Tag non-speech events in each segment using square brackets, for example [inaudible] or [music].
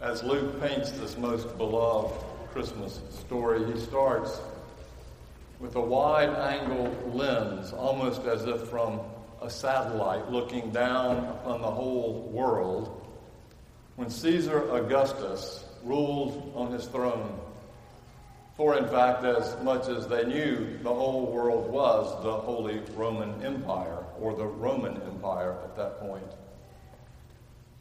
As Luke paints this most beloved Christmas story, he starts with a wide angle lens, almost as if from a satellite looking down upon the whole world, when Caesar Augustus ruled on his throne. For, in fact, as much as they knew, the whole world was the Holy Roman Empire, or the Roman Empire at that point.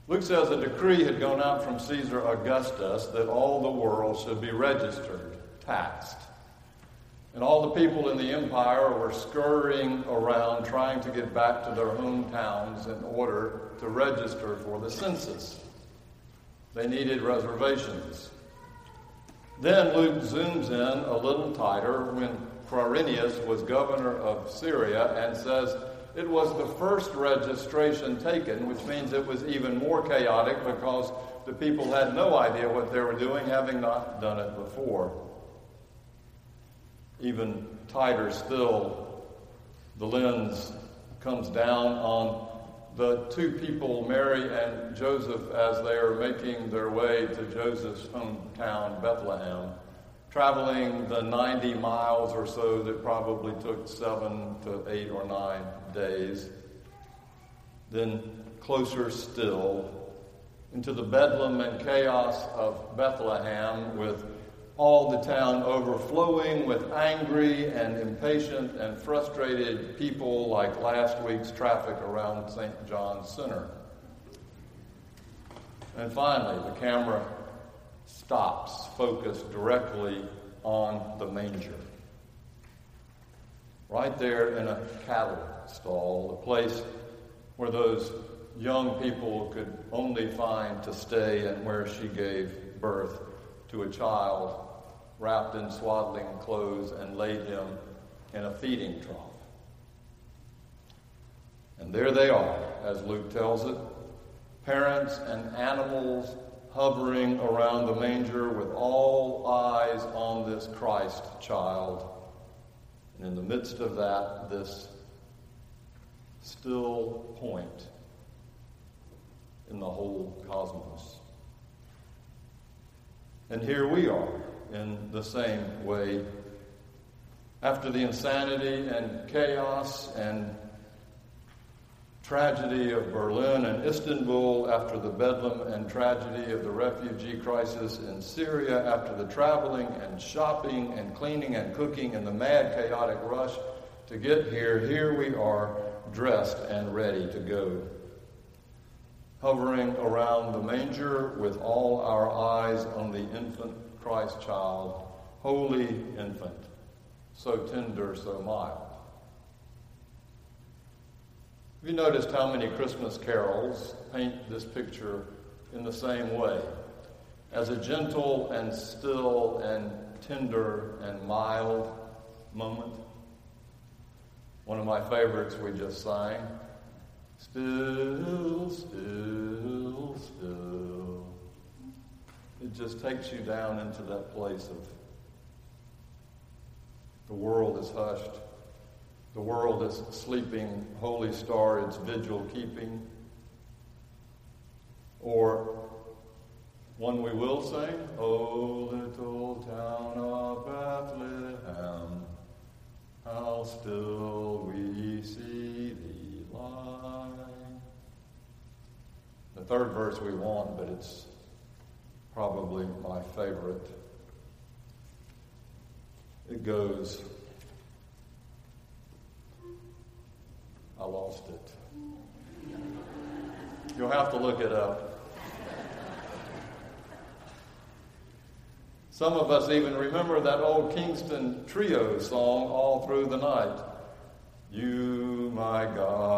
Luke says a decree had gone out from Caesar Augustus that all the world should be registered, taxed. And all the people in the empire were scurrying around trying to get back to their hometowns in order to register for the census. They needed reservations. Then Luke zooms in a little tighter when Quirinius was governor of Syria and says it was the first registration taken, which means it was even more chaotic because the people had no idea what they were doing, having not done it before. Even tighter still, the lens comes down on the two people, Mary and Joseph, as they are making their way to Joseph's hometown, Bethlehem, traveling the 90 miles or so that probably took seven to eight or nine days. Then, closer still, into the bedlam and chaos of Bethlehem with all the town overflowing with angry and impatient and frustrated people like last week's traffic around St. John's Center. And finally, the camera stops, focused directly on the manger. Right there in a cattle stall, a place where those young people could only find to stay and where she gave birth to a child wrapped in swaddling clothes, and laid him in a feeding trough. And there they are, as Luke tells it parents and animals hovering around the manger with all eyes on this Christ child. And in the midst of that, this still point in the whole cosmos. And here we are in the same way. After the insanity and chaos and tragedy of Berlin and Istanbul, after the bedlam and tragedy of the refugee crisis in Syria, after the traveling and shopping and cleaning and cooking and the mad, chaotic rush to get here, here we are dressed and ready to go. Hovering around the manger with all our eyes on the infant Christ child, holy infant, so tender, so mild. Have you noticed how many Christmas carols paint this picture in the same way? As a gentle and still and tender and mild moment. One of my favorites we just sang. Still, still, still. It just takes you down into that place of the world is hushed. The world is sleeping, holy star, its vigil keeping. Or one we will sing, O little town of Bethlehem, how still we see thee lie. The third verse we want, but it's probably my favorite. It goes, You'll have to look it up. Some of us even remember that old Kingston Trio song all through the night. You, my God,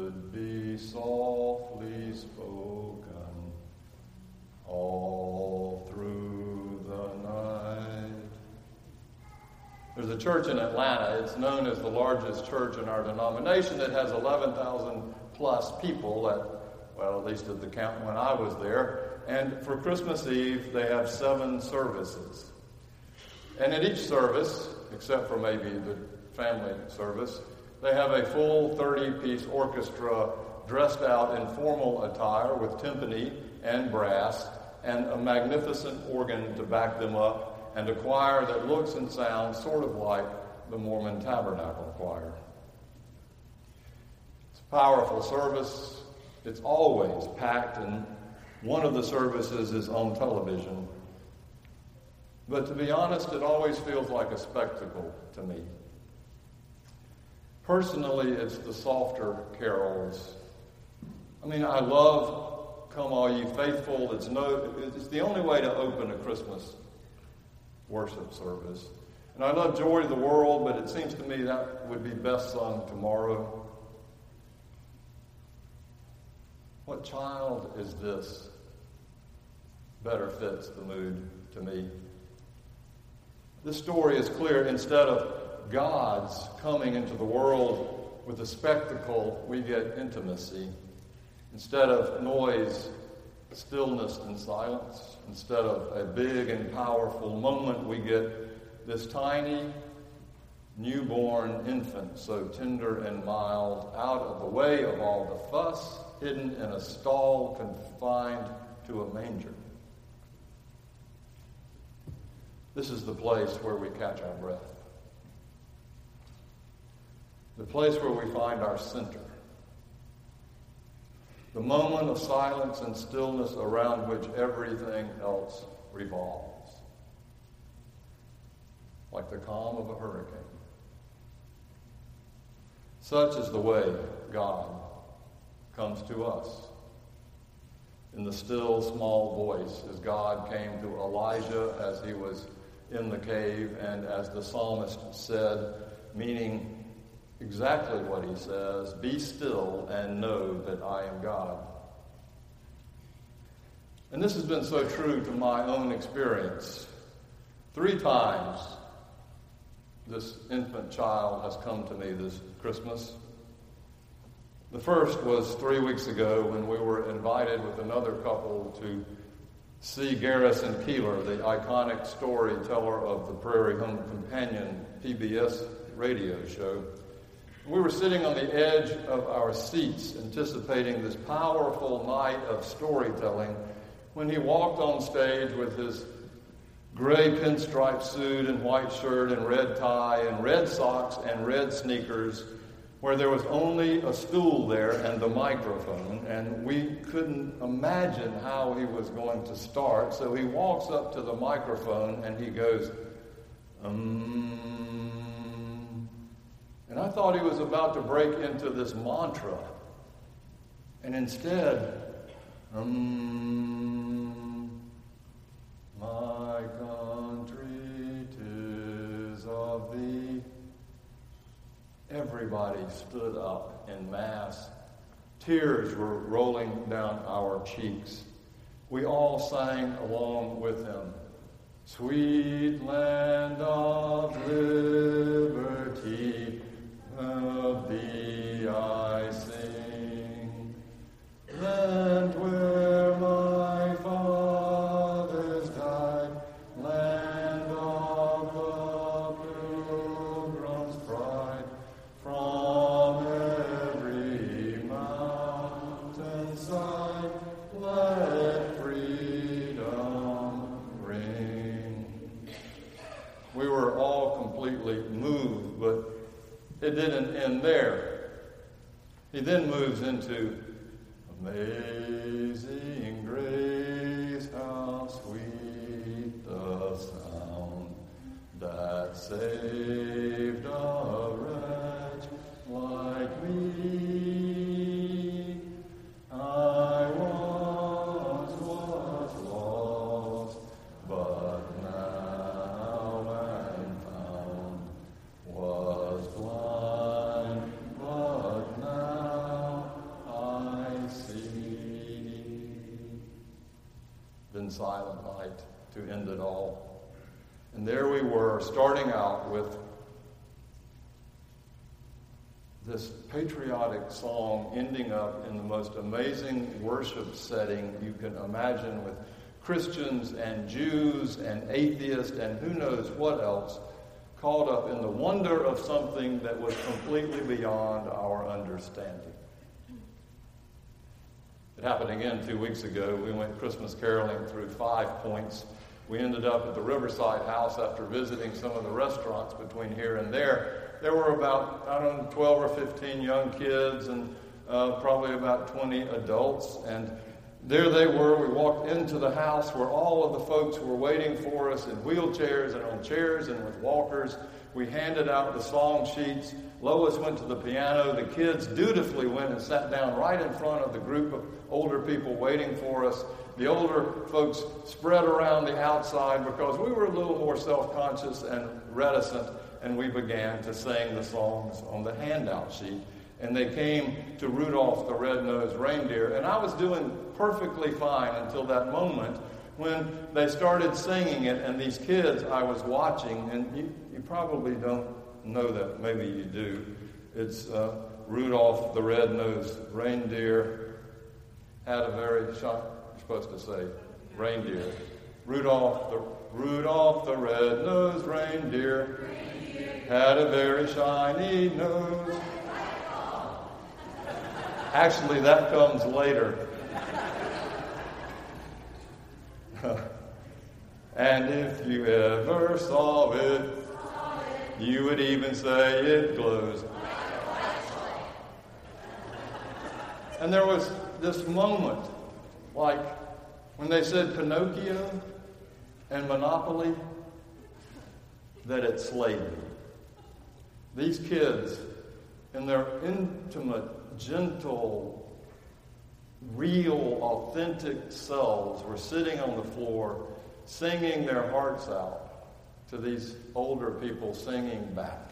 should be softly spoken all through the night. There's a church in Atlanta. It's known as the largest church in our denomination. that has 11,000 plus people, at, well, at least at the count when I was there. And for Christmas Eve, they have seven services. And at each service, except for maybe the family service, they have a full 30 piece orchestra dressed out in formal attire with timpani and brass and a magnificent organ to back them up and a choir that looks and sounds sort of like the Mormon Tabernacle Choir. It's a powerful service. It's always packed, and one of the services is on television. But to be honest, it always feels like a spectacle to me. Personally, it's the softer carols. I mean, I love Come All You Faithful. It's, no, it's the only way to open a Christmas worship service. And I love Joy to the World, but it seems to me that would be best sung tomorrow. What child is this? Better fits the mood to me. This story is clear. Instead of God's coming into the world with a spectacle, we get intimacy. Instead of noise, stillness and silence. Instead of a big and powerful moment, we get this tiny, newborn infant, so tender and mild, out of the way of all the fuss, hidden in a stall confined to a manger. This is the place where we catch our breath the place where we find our center, the moment of silence and stillness around which everything else revolves, like the calm of a hurricane. Such is the way God comes to us. In the still small voice, as God came to Elijah as he was in the cave, and as the psalmist said, meaning exactly what he says Be still and know that I am God. And this has been so true to my own experience. Three times this infant child has come to me this Christmas. The first was three weeks ago when we were invited with another couple to see Garrison Keillor, the iconic storyteller of the Prairie Home Companion PBS radio show. We were sitting on the edge of our seats, anticipating this powerful night of storytelling, when he walked on stage with his gray pinstripe suit and white shirt and red tie and red socks and red sneakers, where there was only a stool there and the microphone, and we couldn't imagine how he was going to start. So he walks up to the microphone and he goes, um, and I thought he was about to break into this mantra. And instead, um, my country tis of thee. Everybody stood up in mass. Tears were rolling down our cheeks. We all sang along with him. Sweet land of liberty, of thee moves into Amazing grace, how sweet the sound that saved silent night to end it all. And there we were, starting out with this patriotic song ending up in the most amazing worship setting you can imagine with Christians and Jews and atheists and who knows what else caught up in the wonder of something that was completely beyond our understanding. It happened again two weeks ago. We went Christmas caroling through five points. We ended up at the Riverside House after visiting some of the restaurants between here and there. There were about, I don't know, 12 or 15 young kids and uh, probably about 20 adults. And there they were. We walked into the house where all of the folks were waiting for us in wheelchairs and on chairs and with walkers. We handed out the song sheets. Lois went to the piano. The kids dutifully went and sat down right in front of the group of older people waiting for us. The older folks spread around the outside because we were a little more self conscious and reticent, and we began to sing the songs on the handout sheet and they came to Rudolph the red-nosed reindeer. And I was doing perfectly fine until that moment when they started singing it, and these kids I was watching, and you, you probably don't know that, maybe you do. It's uh, Rudolph the red-nosed reindeer had a very shiny, you're supposed to say reindeer. Rudolph the Rudolph the red-nosed reindeer had a very shiny nose. Actually, that comes later. [laughs] and if you ever saw it, you would even say it glows. And there was this moment, like when they said Pinocchio and Monopoly, that it slayed me. These kids, in their intimate gentle, real, authentic selves were sitting on the floor singing their hearts out to these older people singing back.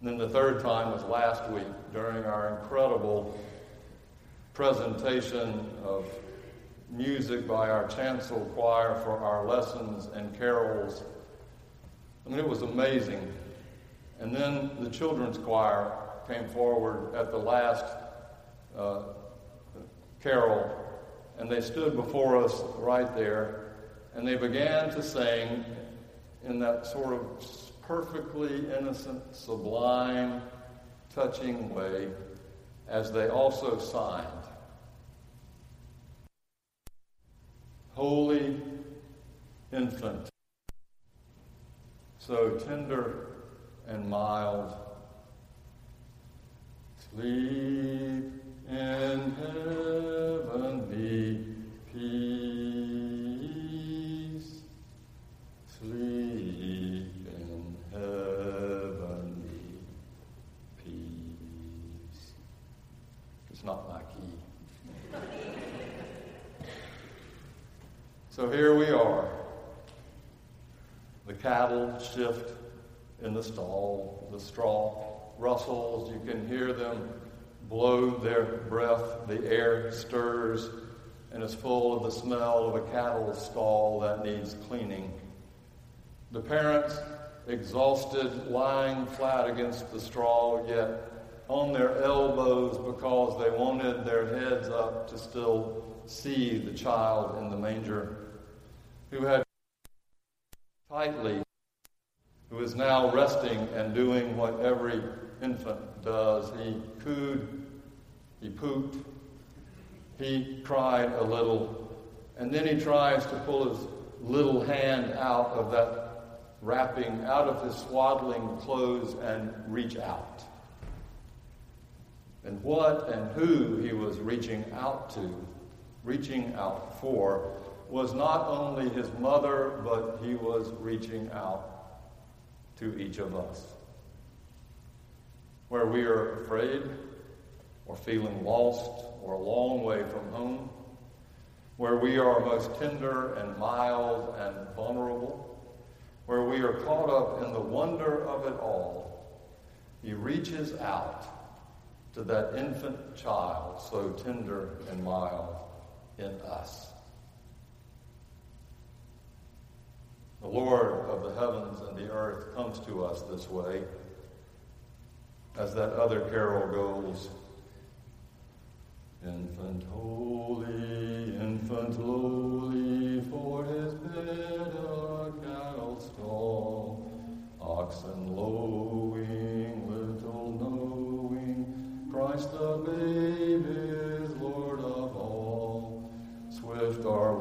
And then the third time was last week during our incredible presentation of music by our chancel choir for our lessons and carols. I mean, it was amazing. And then the children's choir came forward at the last uh, carol, and they stood before us right there, and they began to sing in that sort of perfectly innocent, sublime, touching way as they also signed. Holy infant, so tender and mild Sleep in heavenly Not my key. so here we are. The cattle shift in the stall, the straw rustles. You can hear them blow their breath. The air stirs and is full of the smell of a cattle stall that needs cleaning. The parents, exhausted, lying flat against the straw, yet on their elbows because they wanted their heads up to still see the child in the manger, who had tightly, who is now resting and doing what every infant does. He cooed, he pooped, he cried a little, and then he tries to pull his little hand out of that wrapping, out of his swaddling clothes, and reach out. And what and who he was reaching out to, reaching out for, was not only his mother, but he was reaching out to each of us. Where we are afraid or feeling lost or a long way from home, where we are most tender and mild and vulnerable, where we are caught up in the wonder of it all, he reaches out to that infant child so tender and mild in us. The Lord of the heavens and the earth comes to us this way as that other carol goes. Infant holy, infant lowly, Christ the babe is Lord of all. Swift are